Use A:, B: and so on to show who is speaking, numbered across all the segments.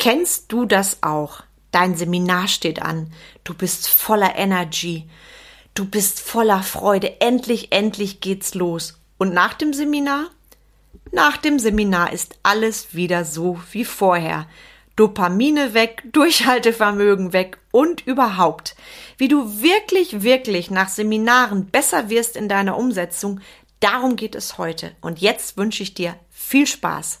A: Kennst du das auch? Dein Seminar steht an. Du bist voller Energy. Du bist voller Freude. Endlich, endlich geht's los. Und nach dem Seminar? Nach dem Seminar ist alles wieder so wie vorher. Dopamine weg, Durchhaltevermögen weg und überhaupt. Wie du wirklich, wirklich nach Seminaren besser wirst in deiner Umsetzung, darum geht es heute. Und jetzt wünsche ich dir viel Spaß.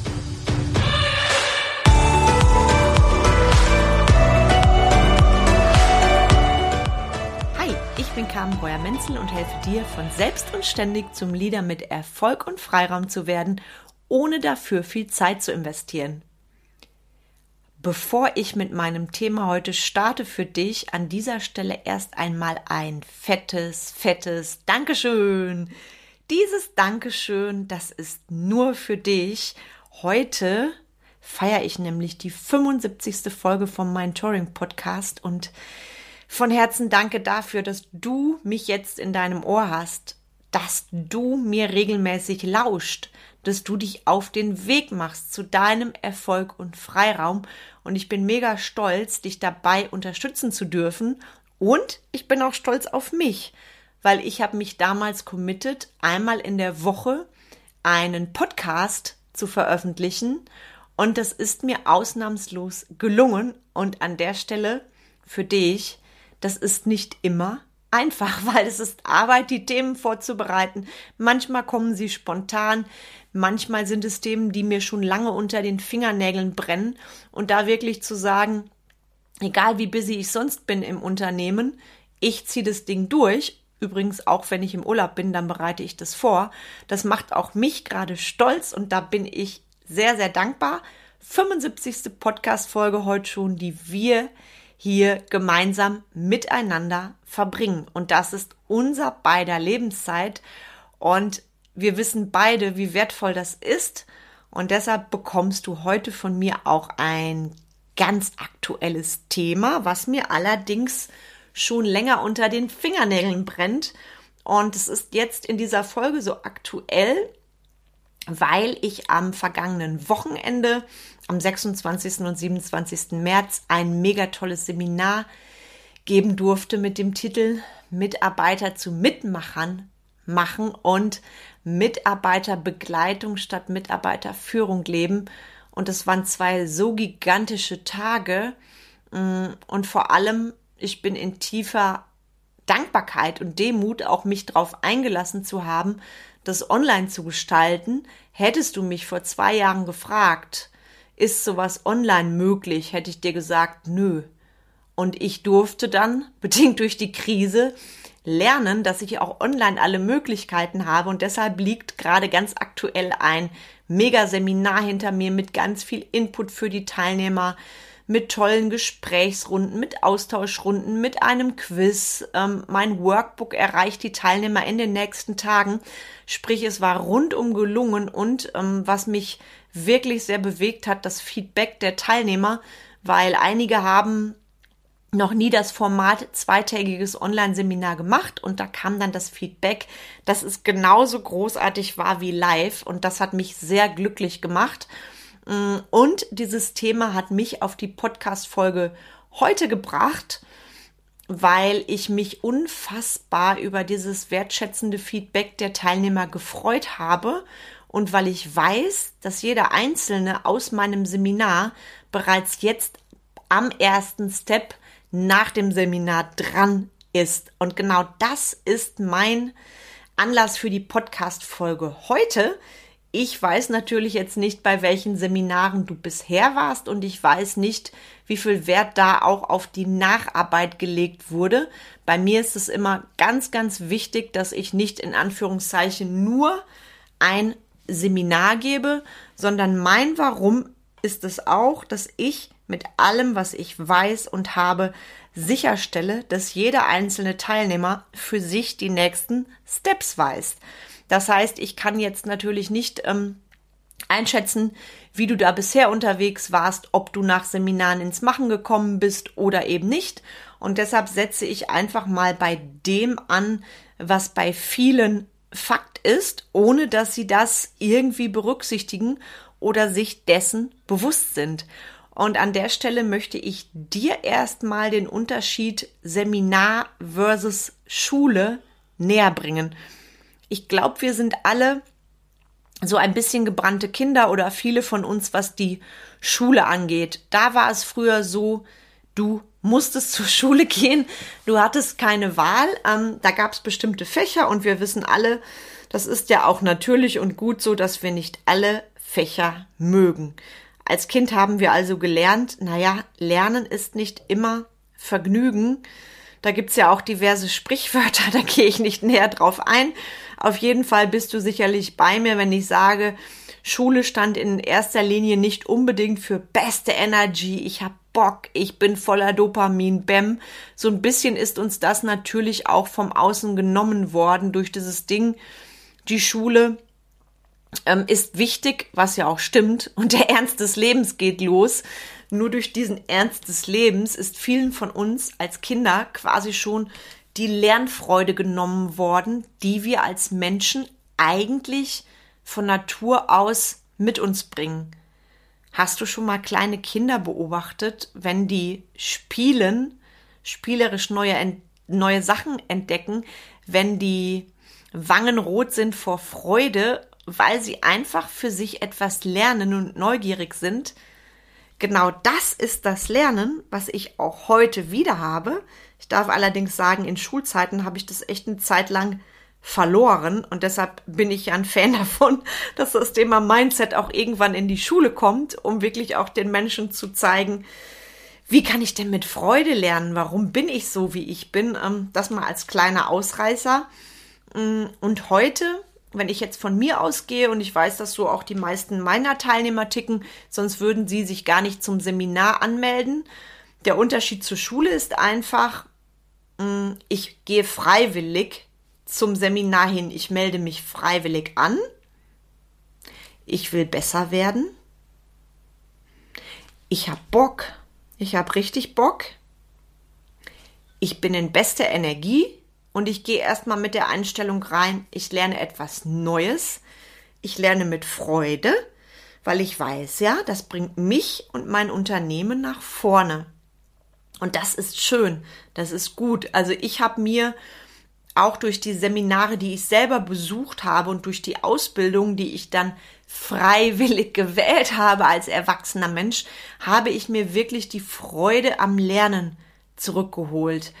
A: Bin Carmen Breuer-Menzel und helfe dir, von selbst und ständig zum Leader mit Erfolg und Freiraum zu werden, ohne dafür viel Zeit zu investieren. Bevor ich mit meinem Thema heute starte für dich, an dieser Stelle erst einmal ein fettes, fettes Dankeschön. Dieses Dankeschön, das ist nur für dich. Heute feiere ich nämlich die 75. Folge vom Mind Touring Podcast und von Herzen danke dafür, dass du mich jetzt in deinem Ohr hast, dass du mir regelmäßig lauscht, dass du dich auf den Weg machst zu deinem Erfolg und Freiraum. Und ich bin mega stolz, dich dabei unterstützen zu dürfen. Und ich bin auch stolz auf mich, weil ich habe mich damals committed, einmal in der Woche einen Podcast zu veröffentlichen. Und das ist mir ausnahmslos gelungen. Und an der Stelle für dich das ist nicht immer einfach, weil es ist Arbeit, die Themen vorzubereiten. Manchmal kommen sie spontan, manchmal sind es Themen, die mir schon lange unter den Fingernägeln brennen. Und da wirklich zu sagen, egal wie busy ich sonst bin im Unternehmen, ich ziehe das Ding durch. Übrigens, auch wenn ich im Urlaub bin, dann bereite ich das vor. Das macht auch mich gerade stolz und da bin ich sehr, sehr dankbar. 75. Podcast-Folge heute schon, die wir hier gemeinsam miteinander verbringen. Und das ist unser beider Lebenszeit. Und wir wissen beide, wie wertvoll das ist. Und deshalb bekommst du heute von mir auch ein ganz aktuelles Thema, was mir allerdings schon länger unter den Fingernägeln brennt. Und es ist jetzt in dieser Folge so aktuell, weil ich am vergangenen Wochenende, am 26. und 27. März, ein mega tolles Seminar geben durfte mit dem Titel Mitarbeiter zu Mitmachern machen und Mitarbeiterbegleitung statt Mitarbeiterführung leben. Und es waren zwei so gigantische Tage. Mm, und vor allem, ich bin in tiefer Dankbarkeit und Demut auch mich darauf eingelassen zu haben, das online zu gestalten, hättest du mich vor zwei Jahren gefragt, ist sowas online möglich, hätte ich dir gesagt, nö. Und ich durfte dann, bedingt durch die Krise, lernen, dass ich auch online alle Möglichkeiten habe und deshalb liegt gerade ganz aktuell ein Mega-Seminar hinter mir mit ganz viel Input für die Teilnehmer, mit tollen Gesprächsrunden, mit Austauschrunden, mit einem Quiz. Ähm, mein Workbook erreicht die Teilnehmer in den nächsten Tagen. Sprich, es war rundum gelungen und ähm, was mich wirklich sehr bewegt hat, das Feedback der Teilnehmer, weil einige haben noch nie das Format zweitägiges Online-Seminar gemacht und da kam dann das Feedback, dass es genauso großartig war wie live und das hat mich sehr glücklich gemacht. Mm, und dieses Thema hat mich auf die Podcast-Folge heute gebracht, weil ich mich unfassbar über dieses wertschätzende Feedback der Teilnehmer gefreut habe und weil ich weiß, dass jeder Einzelne aus meinem Seminar bereits jetzt am ersten Step nach dem Seminar dran ist. Und genau das ist mein Anlass für die Podcast-Folge heute, ich weiß natürlich jetzt nicht, bei welchen Seminaren du bisher warst und ich weiß nicht, wie viel Wert da auch auf die Nacharbeit gelegt wurde. Bei mir ist es immer ganz, ganz wichtig, dass ich nicht in Anführungszeichen nur ein Seminar gebe, sondern mein Warum ist es auch, dass ich mit allem, was ich weiß und habe, sicherstelle, dass jeder einzelne Teilnehmer für sich die nächsten Steps weiß. Das heißt, ich kann jetzt natürlich nicht ähm, einschätzen, wie du da bisher unterwegs warst, ob du nach Seminaren ins Machen gekommen bist oder eben nicht. Und deshalb setze ich einfach mal bei dem an, was bei vielen Fakt ist, ohne dass sie das irgendwie berücksichtigen oder sich dessen bewusst sind. Und an der Stelle möchte ich dir erstmal den Unterschied Seminar versus Schule näher bringen. Ich glaube, wir sind alle so ein bisschen gebrannte Kinder oder viele von uns, was die Schule angeht. Da war es früher so, du musstest zur Schule gehen, du hattest keine Wahl, ähm, da gab es bestimmte Fächer und wir wissen alle, das ist ja auch natürlich und gut so, dass wir nicht alle Fächer mögen. Als Kind haben wir also gelernt, naja, Lernen ist nicht immer Vergnügen. Da gibt's ja auch diverse Sprichwörter, da gehe ich nicht näher drauf ein. Auf jeden Fall bist du sicherlich bei mir, wenn ich sage, Schule stand in erster Linie nicht unbedingt für beste Energy, ich hab Bock, ich bin voller Dopamin, Bäm. So ein bisschen ist uns das natürlich auch vom Außen genommen worden durch dieses Ding, die Schule ähm, ist wichtig, was ja auch stimmt, und der Ernst des Lebens geht los. Nur durch diesen Ernst des Lebens ist vielen von uns als Kinder quasi schon die Lernfreude genommen worden, die wir als Menschen eigentlich von Natur aus mit uns bringen. Hast du schon mal kleine Kinder beobachtet, wenn die spielen, spielerisch neue, neue Sachen entdecken, wenn die Wangen rot sind vor Freude, weil sie einfach für sich etwas lernen und neugierig sind? Genau das ist das Lernen, was ich auch heute wieder habe. Ich darf allerdings sagen, in Schulzeiten habe ich das echt eine Zeit lang verloren und deshalb bin ich ja ein Fan davon, dass das Thema Mindset auch irgendwann in die Schule kommt, um wirklich auch den Menschen zu zeigen, wie kann ich denn mit Freude lernen? Warum bin ich so, wie ich bin? Ähm, das mal als kleiner Ausreißer. Mm, und heute, wenn ich jetzt von mir ausgehe und ich weiß, dass so auch die meisten meiner Teilnehmer ticken, sonst würden sie sich gar nicht zum Seminar anmelden. Der Unterschied zur Schule ist einfach, mm, ich gehe freiwillig zum Seminar hin. Ich melde mich freiwillig an. Ich will besser werden. Ich habe Bock. Ich habe richtig Bock. Ich bin in bester Energie und ich gehe erstmal mit der Einstellung rein, ich lerne etwas Neues. Ich lerne mit Freude, weil ich weiß, ja, das bringt mich und mein Unternehmen nach vorne. Und das ist schön, das ist gut. Also ich habe mir auch durch die Seminare, die ich selber besucht habe und durch die Ausbildung, die ich dann freiwillig gewählt habe als erwachsener Mensch, habe ich mir wirklich die Freude am Lernen zurückgeholt.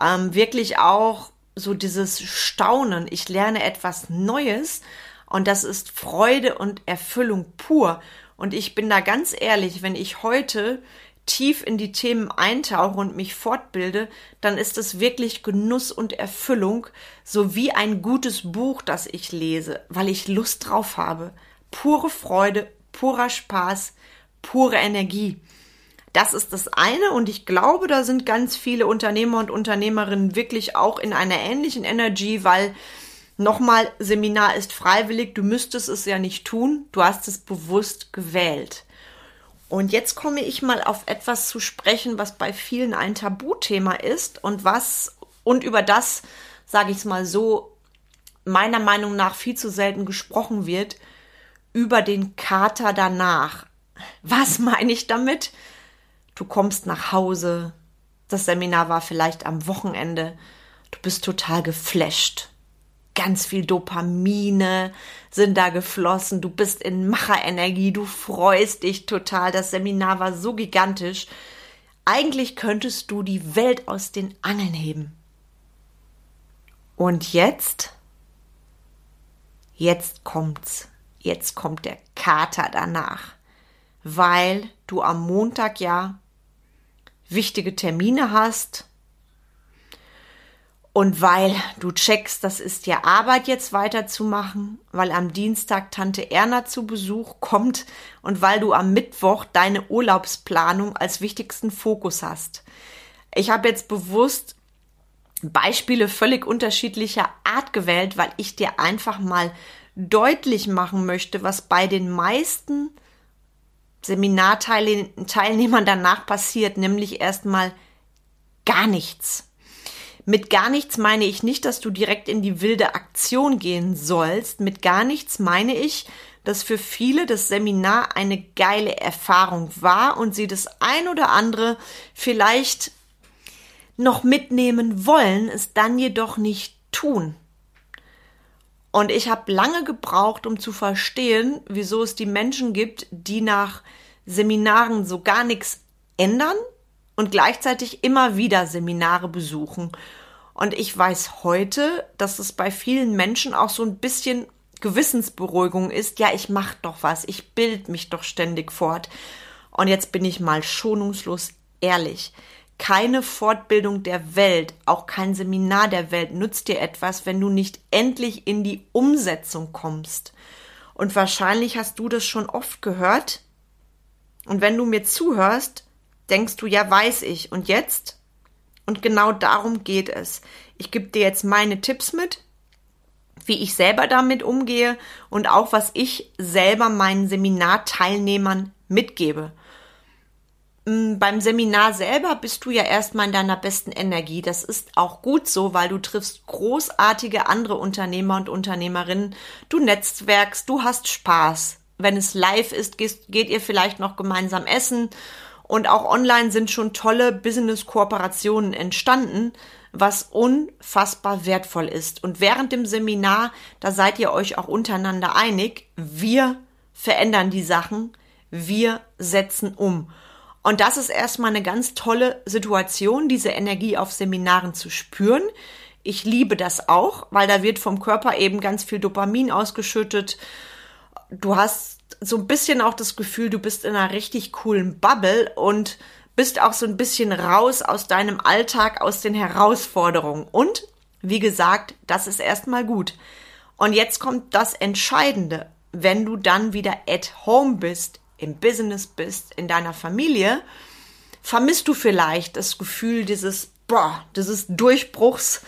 A: Ähm, wirklich auch so dieses Staunen. Ich lerne etwas Neues und das ist Freude und Erfüllung pur. Und ich bin da ganz ehrlich, wenn ich heute tief in die Themen eintauche und mich fortbilde, dann ist es wirklich Genuss und Erfüllung, sowie ein gutes Buch, das ich lese, weil ich Lust drauf habe. Pure Freude, purer Spaß, pure Energie. Das ist das eine und ich glaube, da sind ganz viele Unternehmer und Unternehmerinnen wirklich auch in einer ähnlichen Energy, weil nochmal, Seminar ist freiwillig, du müsstest es ja nicht tun, du hast es bewusst gewählt. Und jetzt komme ich mal auf etwas zu sprechen, was bei vielen ein Tabuthema ist und was und über das, sage ich es mal so, meiner Meinung nach viel zu selten gesprochen wird, über den Kater danach. Was meine ich damit? Du kommst nach Hause, das Seminar war vielleicht am Wochenende, du bist total geflasht ganz viel Dopamine sind da geflossen. Du bist in Macherenergie, du freust dich total. Das Seminar war so gigantisch. Eigentlich könntest du die Welt aus den Angeln heben. Und jetzt? Jetzt kommt's. Jetzt kommt der Kater danach. Weil du am Montag ja wichtige Termine hast, und weil du checkst, das ist ja Arbeit jetzt weiterzumachen, weil am Dienstag Tante Erna zu Besuch kommt und weil du am Mittwoch deine Urlaubsplanung als wichtigsten Fokus hast. Ich habe jetzt bewusst Beispiele völlig unterschiedlicher Art gewählt, weil ich dir einfach mal deutlich machen möchte, was bei den meisten Seminarteilnehmern danach passiert, nämlich erstmal gar nichts. Mit gar nichts meine ich nicht, dass du direkt in die wilde Aktion gehen sollst. Mit gar nichts meine ich, dass für viele das Seminar eine geile Erfahrung war und sie das ein oder andere vielleicht noch mitnehmen wollen, es dann jedoch nicht tun. Und ich habe lange gebraucht, um zu verstehen, wieso es die Menschen gibt, die nach Seminaren so gar nichts ändern und gleichzeitig immer wieder Seminare besuchen. Und ich weiß heute, dass es bei vielen Menschen auch so ein bisschen Gewissensberuhigung ist. Ja, ich mach doch was, ich bild mich doch ständig fort. Und jetzt bin ich mal schonungslos ehrlich keine Fortbildung der Welt, auch kein Seminar der Welt nützt dir etwas, wenn du nicht endlich in die Umsetzung kommst. Und wahrscheinlich hast du das schon oft gehört. Und wenn du mir zuhörst, denkst du, ja, weiß ich. Und jetzt? Und genau darum geht es. Ich gebe dir jetzt meine Tipps mit, wie ich selber damit umgehe und auch was ich selber meinen Seminarteilnehmern mitgebe. Mm, beim Seminar selber bist du ja erstmal in deiner besten Energie. Das ist auch gut so, weil du triffst großartige andere Unternehmer und Unternehmerinnen. Du netzwerkst, du hast Spaß. Wenn es live ist, geht ihr vielleicht noch gemeinsam essen. Und auch online sind schon tolle Business-Kooperationen entstanden, was unfassbar wertvoll ist. Und während dem Seminar, da seid ihr euch auch untereinander einig, wir verändern die Sachen, wir setzen um. Und das ist erstmal eine ganz tolle Situation, diese Energie auf Seminaren zu spüren. Ich liebe das auch, weil da wird vom Körper eben ganz viel Dopamin ausgeschüttet. Du hast so ein bisschen auch das Gefühl, du bist in einer richtig coolen Bubble und bist auch so ein bisschen raus aus deinem Alltag, aus den Herausforderungen. Und wie gesagt, das ist erstmal gut. Und jetzt kommt das Entscheidende. Wenn du dann wieder at home bist, im Business bist, in deiner Familie, vermisst du vielleicht das Gefühl dieses, boah, dieses Durchbruchs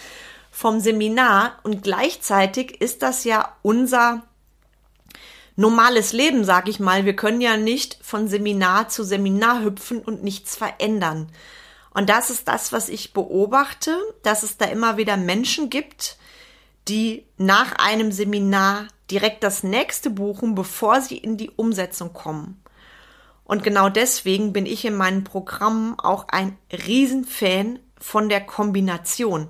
A: vom Seminar und gleichzeitig ist das ja unser normales Leben, sag ich mal. Wir können ja nicht von Seminar zu Seminar hüpfen und nichts verändern. Und das ist das, was ich beobachte, dass es da immer wieder Menschen gibt, die nach einem Seminar direkt das nächste buchen, bevor sie in die Umsetzung kommen. Und genau deswegen bin ich in meinen Programmen auch ein Riesenfan von der Kombination.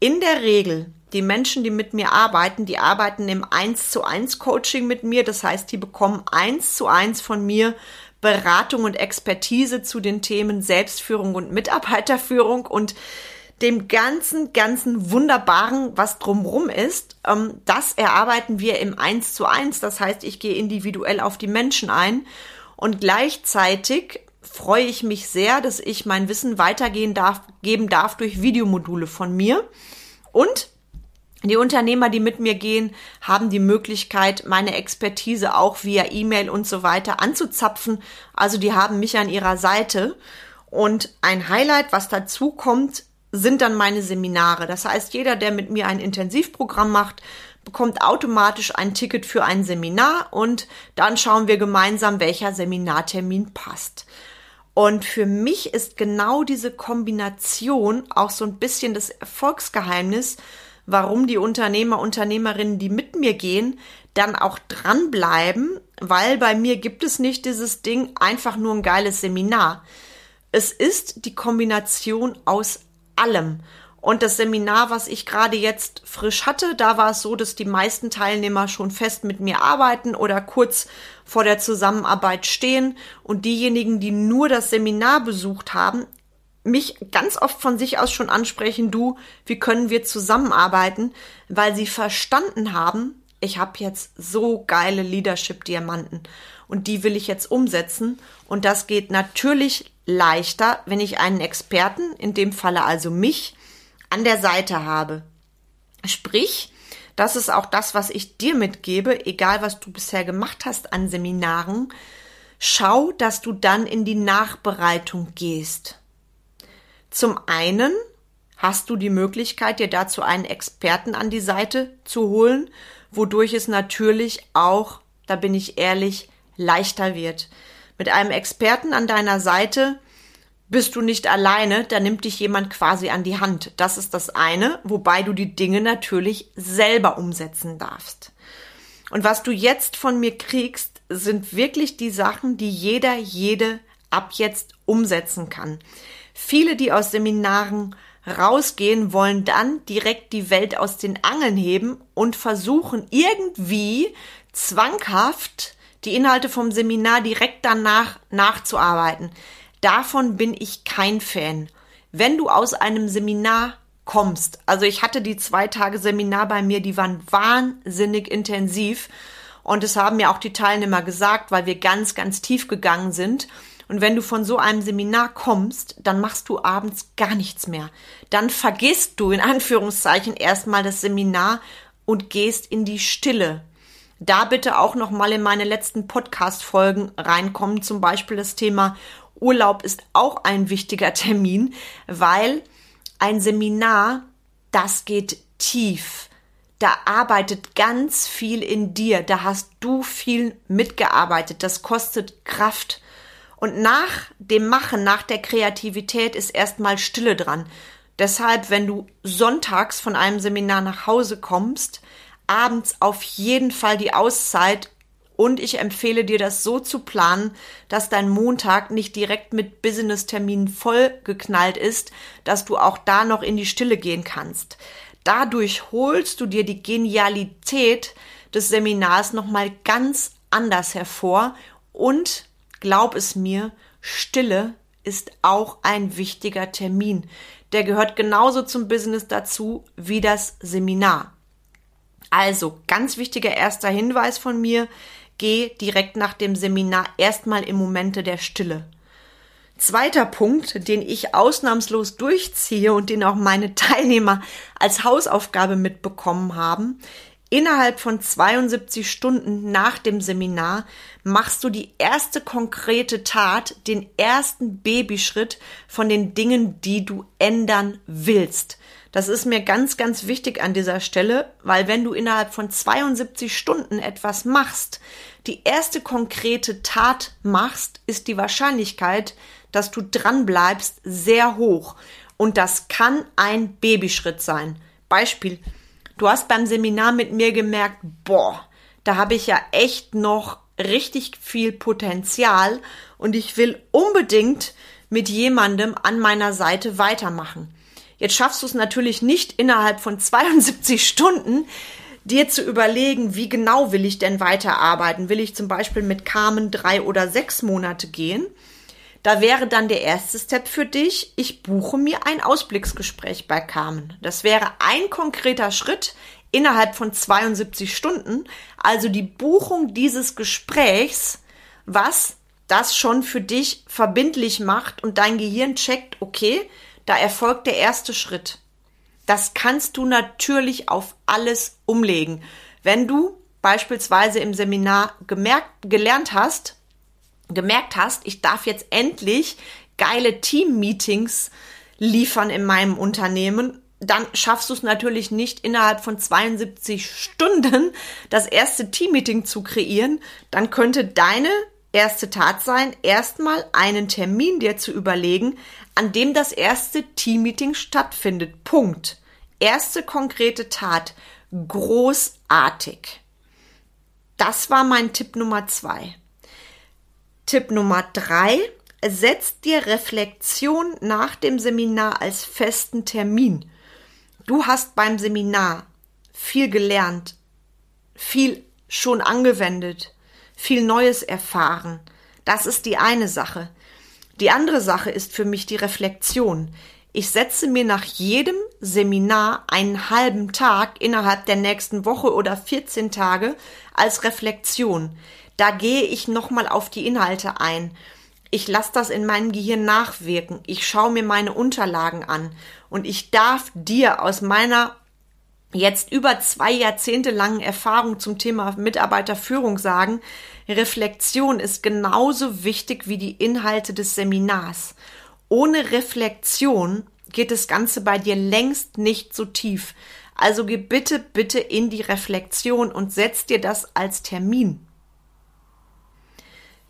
A: In der Regel, die Menschen, die mit mir arbeiten, die arbeiten im 1 zu 1 Coaching mit mir. Das heißt, die bekommen 1 zu 1 von mir Beratung und Expertise zu den Themen Selbstführung und Mitarbeiterführung und dem ganzen, ganzen Wunderbaren, was drumrum ist, ähm, das erarbeiten wir im Eins zu eins. Das heißt, ich gehe individuell auf die Menschen ein und gleichzeitig freue ich mich sehr, dass ich mein Wissen weitergehen darf, geben darf durch Videomodule von mir. Und die Unternehmer, die mit mir gehen, haben die Möglichkeit, meine Expertise auch via E-Mail und so weiter anzuzapfen. Also die haben mich an ihrer Seite. Und ein Highlight, was dazu kommt, sind dann meine Seminare. Das heißt, jeder, der mit mir ein Intensivprogramm macht, bekommt automatisch ein Ticket für ein Seminar und dann schauen wir gemeinsam, welcher Seminartermin passt. Und für mich ist genau diese Kombination auch so ein bisschen das Erfolgsgeheimnis, warum die Unternehmer, Unternehmerinnen, die mit mir gehen, dann auch dranbleiben, weil bei mir gibt es nicht dieses Ding einfach nur ein geiles Seminar. Es ist die Kombination aus allem. Und das Seminar, was ich gerade jetzt frisch hatte, da war es so, dass die meisten Teilnehmer schon fest mit mir arbeiten oder kurz vor der Zusammenarbeit stehen. Und diejenigen, die nur das Seminar besucht haben, mich ganz oft von sich aus schon ansprechen, du, wie können wir zusammenarbeiten, weil sie verstanden haben, ich habe jetzt so geile Leadership-Diamanten und die will ich jetzt umsetzen. Und das geht natürlich leichter, wenn ich einen Experten, in dem Falle also mich, an der Seite habe. Sprich, das ist auch das, was ich dir mitgebe, egal was du bisher gemacht hast an Seminaren. Schau, dass du dann in die Nachbereitung gehst. Zum einen hast du die Möglichkeit, dir dazu einen Experten an die Seite zu holen, wodurch es natürlich auch, da bin ich ehrlich, leichter wird. Mit einem Experten an deiner Seite bist du nicht alleine, da nimmt dich jemand quasi an die Hand. Das ist das eine, wobei du die Dinge natürlich selber umsetzen darfst. Und was du jetzt von mir kriegst, sind wirklich die Sachen, die jeder, jede ab jetzt umsetzen kann. Viele, die aus Seminaren rausgehen, wollen dann direkt die Welt aus den Angeln heben und versuchen irgendwie zwanghaft die Inhalte vom Seminar direkt danach nachzuarbeiten. Davon bin ich kein Fan. Wenn du aus einem Seminar kommst, also ich hatte die zwei Tage Seminar bei mir, die waren wahnsinnig intensiv und es haben mir auch die Teilnehmer gesagt, weil wir ganz, ganz tief gegangen sind. Und wenn du von so einem Seminar kommst, dann machst du abends gar nichts mehr. Dann vergisst du in Anführungszeichen erstmal das Seminar und gehst in die Stille. Da bitte auch noch mal in meine letzten Podcast-Folgen reinkommen. Zum Beispiel das Thema Urlaub ist auch ein wichtiger Termin, weil ein Seminar, das geht tief. Da arbeitet ganz viel in dir. Da hast du viel mitgearbeitet. Das kostet Kraft. Und nach dem Machen, nach der Kreativität ist erstmal Stille dran. Deshalb, wenn du sonntags von einem Seminar nach Hause kommst, abends auf jeden Fall die Auszeit und ich empfehle dir das so zu planen, dass dein Montag nicht direkt mit Business-Terminen vollgeknallt ist, dass du auch da noch in die Stille gehen kannst. Dadurch holst du dir die Genialität des Seminars nochmal ganz anders hervor und glaub es mir, Stille ist auch ein wichtiger Termin. Der gehört genauso zum Business dazu wie das Seminar. Also, ganz wichtiger erster Hinweis von mir, geh direkt nach dem Seminar erstmal in Momente der Stille. Zweiter Punkt, den ich ausnahmslos durchziehe und den auch meine Teilnehmer als Hausaufgabe mitbekommen haben, Innerhalb von 72 Stunden nach dem Seminar machst du die erste konkrete Tat, den ersten Babyschritt von den Dingen, die du ändern willst. Das ist mir ganz, ganz wichtig an dieser Stelle, weil wenn du innerhalb von 72 Stunden etwas machst, die erste konkrete Tat machst, ist die Wahrscheinlichkeit, dass du dran bleibst, sehr hoch. Und das kann ein Babyschritt sein. Beispiel, Du hast beim Seminar mit mir gemerkt, boah, da habe ich ja echt noch richtig viel Potenzial und ich will unbedingt mit jemandem an meiner Seite weitermachen. Jetzt schaffst du es natürlich nicht innerhalb von 72 Stunden, dir zu überlegen, wie genau will ich denn weiterarbeiten? Will ich zum Beispiel mit Carmen drei oder sechs Monate gehen? Da wäre dann der erste Step für dich, ich buche mir ein Ausblicksgespräch bei Carmen. Das wäre ein konkreter Schritt innerhalb von 72 Stunden, also die Buchung dieses Gesprächs, was das schon für dich verbindlich macht und dein Gehirn checkt, okay, da erfolgt der erste Schritt. Das kannst du natürlich auf alles umlegen. Wenn du beispielsweise im Seminar gemerkt, gelernt hast, gemerkt hast, ich darf jetzt endlich geile Team-Meetings liefern in meinem Unternehmen, dann schaffst du es natürlich nicht innerhalb von 72 Stunden das erste Team-Meeting zu kreieren. Dann könnte deine erste Tat sein, erstmal einen Termin dir zu überlegen, an dem das erste Team-Meeting stattfindet. Punkt. Erste konkrete Tat. Großartig. Das war mein Tipp Nummer zwei. Tipp Nummer drei, setzt dir Reflexion nach dem Seminar als festen Termin. Du hast beim Seminar viel gelernt, viel schon angewendet, viel Neues erfahren. Das ist die eine Sache. Die andere Sache ist für mich die Reflexion. Ich setze mir nach jedem Seminar einen halben Tag innerhalb der nächsten Woche oder 14 Tage als Reflexion. Da gehe ich nochmal auf die Inhalte ein. Ich lasse das in meinem Gehirn nachwirken. Ich schaue mir meine Unterlagen an. Und ich darf dir aus meiner jetzt über zwei Jahrzehnte langen Erfahrung zum Thema Mitarbeiterführung sagen, Reflexion ist genauso wichtig wie die Inhalte des Seminars. Ohne Reflexion geht das Ganze bei dir längst nicht so tief. Also geh bitte, bitte in die Reflexion und setz dir das als Termin.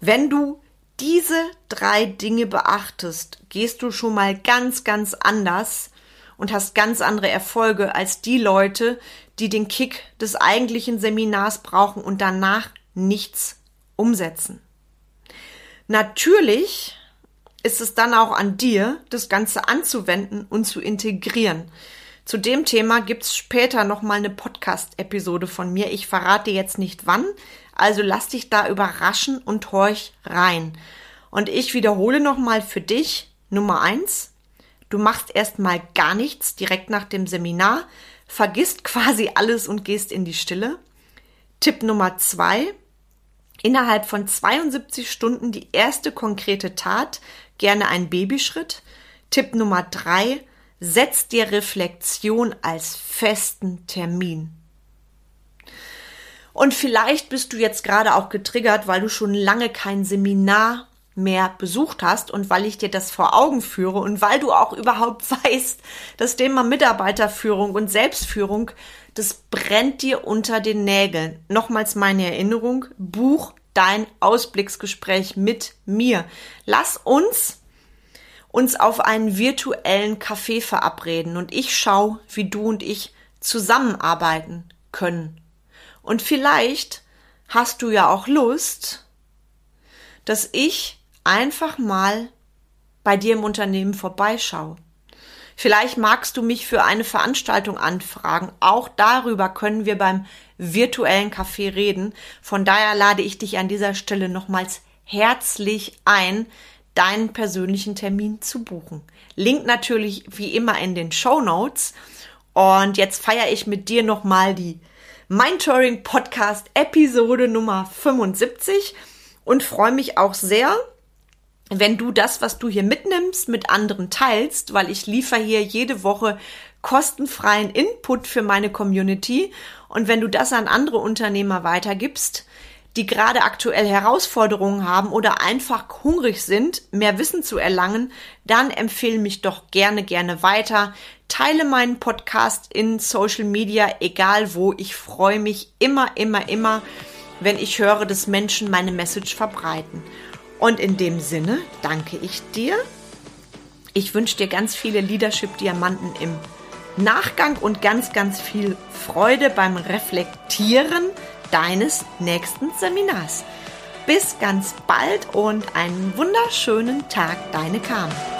A: Wenn du diese drei Dinge beachtest, gehst du schon mal ganz, ganz anders und hast ganz andere Erfolge als die Leute, die den Kick des eigentlichen Seminars brauchen und danach nichts umsetzen. Natürlich ist es dann auch an dir, das Ganze anzuwenden und zu integrieren. Zu dem Thema gibt's später nochmal eine Podcast-Episode von mir. Ich verrate jetzt nicht wann, also lass dich da überraschen und horch rein. Und ich wiederhole nochmal für dich Nummer eins. Du machst erstmal gar nichts direkt nach dem Seminar, vergisst quasi alles und gehst in die Stille. Tipp Nummer zwei. Innerhalb von 72 Stunden die erste konkrete Tat, gerne ein Babyschritt. Tipp Nummer drei, setz dir Reflexion als festen Termin. Und vielleicht bist du jetzt gerade auch getriggert, weil du schon lange kein Seminar mehr besucht hast und weil ich dir das vor Augen führe und weil du auch überhaupt weißt, das Thema Mitarbeiterführung und Selbstführung, das brennt dir unter den Nägeln. Nochmals meine Erinnerung, buch dein Ausblicksgespräch mit mir. Lass uns uns auf einen virtuellen Café verabreden und ich schau, wie du und ich zusammenarbeiten können. Und vielleicht hast du ja auch Lust, dass ich einfach mal bei dir im Unternehmen vorbeischaue. Vielleicht magst du mich für eine Veranstaltung anfragen. Auch darüber können wir beim virtuellen Café reden. Von daher lade ich dich an dieser Stelle nochmals herzlich ein, deinen persönlichen Termin zu buchen. Link natürlich wie immer in den Show Notes. Und jetzt feiere ich mit dir nochmal die Mindtouring Podcast Episode Nummer 75 und freue mich auch sehr, wenn du das, was du hier mitnimmst, mit anderen teilst, weil ich liefere hier jede Woche kostenfreien Input für meine Community. Und wenn du das an andere Unternehmer weitergibst, die gerade aktuell Herausforderungen haben oder einfach hungrig sind, mehr Wissen zu erlangen, dann empfehle mich doch gerne, gerne weiter. Teile meinen Podcast in Social Media, egal wo. Ich freue mich immer, immer, immer, wenn ich höre, dass Menschen meine Message verbreiten. Und in dem Sinne danke ich dir. Ich wünsche dir ganz viele Leadership-Diamanten im Nachgang und ganz, ganz viel Freude beim Reflektieren deines nächsten Seminars. Bis ganz bald und einen wunderschönen Tag, deine Carmen.